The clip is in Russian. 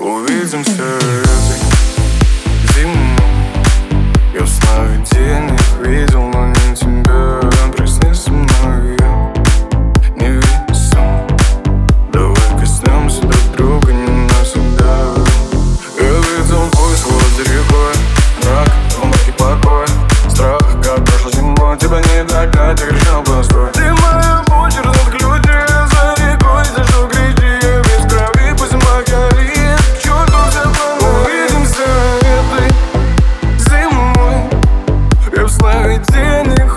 Увидимся этой зимой? Я в сновидениях видел, но не тебя. Приснился мной я невесом Давай коснемся друг друга не навсегда. Я видел твой свод за рекой Мрак, в мраке покой. Страх, как прошлой зимой Тебя не догнать, я кричал Every day